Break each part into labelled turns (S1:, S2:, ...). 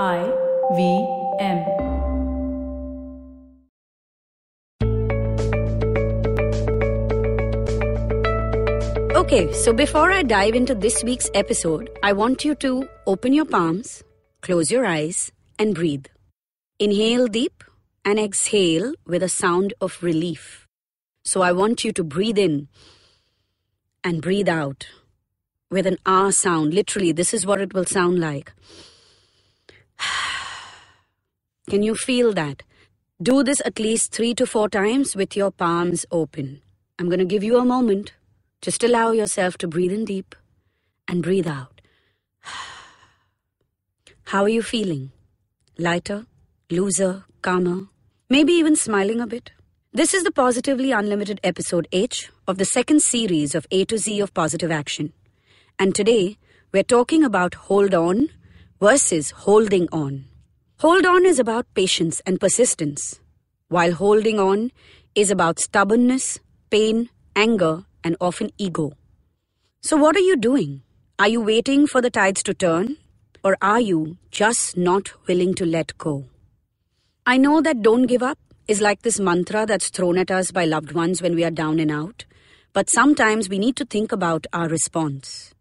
S1: I V M.
S2: Okay, so before I dive into this week's episode, I want you to open your palms, close your eyes, and breathe. Inhale deep and exhale with a sound of relief. So I want you to breathe in and breathe out with an ah sound. Literally, this is what it will sound like. Can you feel that? Do this at least three to four times with your palms open. I'm going to give you a moment. Just allow yourself to breathe in deep and breathe out. How are you feeling? Lighter, looser, calmer, maybe even smiling a bit? This is the Positively Unlimited episode H of the second series of A to Z of Positive Action. And today, we're talking about hold on versus holding on. Hold on is about patience and persistence, while holding on is about stubbornness, pain, anger, and often ego. So, what are you doing? Are you waiting for the tides to turn? Or are you just not willing to let go? I know that don't give up is like this mantra that's thrown at us by loved ones when we are down and out, but sometimes we need to think about our response.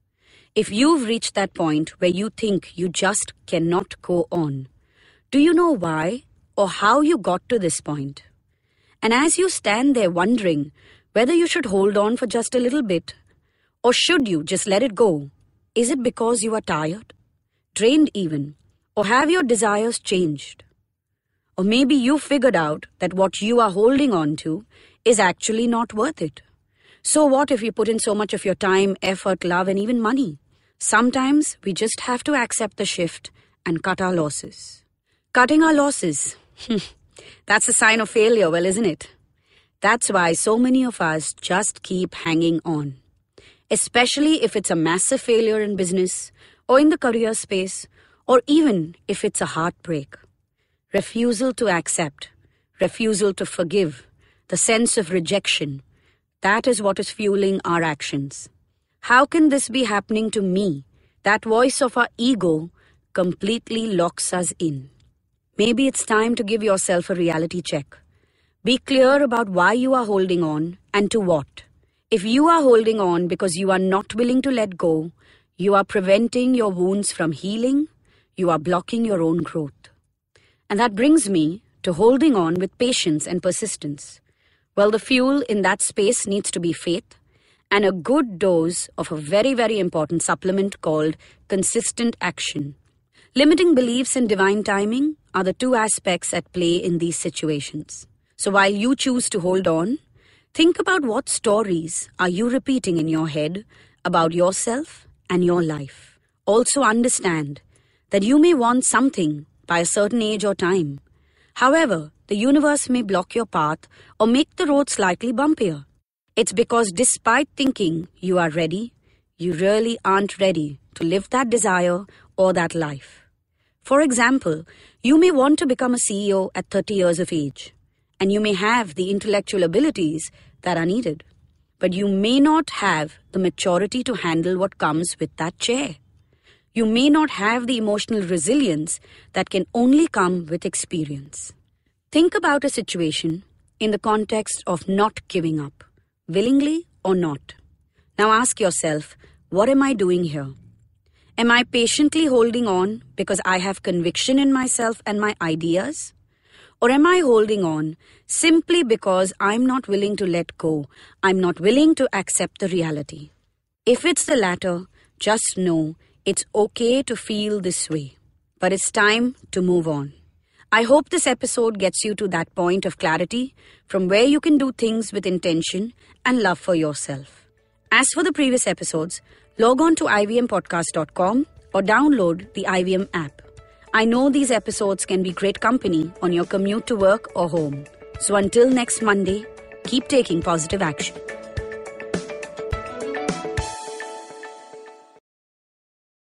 S2: If you've reached that point where you think you just cannot go on, do you know why or how you got to this point? And as you stand there wondering whether you should hold on for just a little bit or should you just let it go, is it because you are tired, drained even, or have your desires changed? Or maybe you figured out that what you are holding on to is actually not worth it. So what if you put in so much of your time, effort, love, and even money? Sometimes we just have to accept the shift and cut our losses. Cutting our losses. Hmm. That's a sign of failure, well, isn't it? That's why so many of us just keep hanging on. Especially if it's a massive failure in business or in the career space or even if it's a heartbreak. Refusal to accept, refusal to forgive, the sense of rejection. That is what is fueling our actions. How can this be happening to me? That voice of our ego completely locks us in. Maybe it's time to give yourself a reality check. Be clear about why you are holding on and to what. If you are holding on because you are not willing to let go, you are preventing your wounds from healing, you are blocking your own growth. And that brings me to holding on with patience and persistence. Well, the fuel in that space needs to be faith and a good dose of a very, very important supplement called consistent action. Limiting beliefs in divine timing are the two aspects at play in these situations. So while you choose to hold on, think about what stories are you repeating in your head about yourself and your life. Also understand that you may want something by a certain age or time. However, the universe may block your path or make the road slightly bumpier. It's because despite thinking you are ready, you really aren't ready to live that desire or that life. For example, you may want to become a CEO at 30 years of age, and you may have the intellectual abilities that are needed, but you may not have the maturity to handle what comes with that chair you may not have the emotional resilience that can only come with experience. Think about a situation in the context of not giving up, willingly or not. Now ask yourself, what am I doing here? Am I patiently holding on because I have conviction in myself and my ideas? Or am I holding on simply because I'm not willing to let go? I'm not willing to accept the reality. If it's the latter, just know it's okay to feel this way, but it's time to move on. I hope this episode gets you to that point of clarity from where you can do things with intention and love for yourself. As for the previous episodes, log on to ivmpodcast.com or download the IVM app. I know these episodes can be great company on your commute to work or home. So until next Monday, keep taking positive action.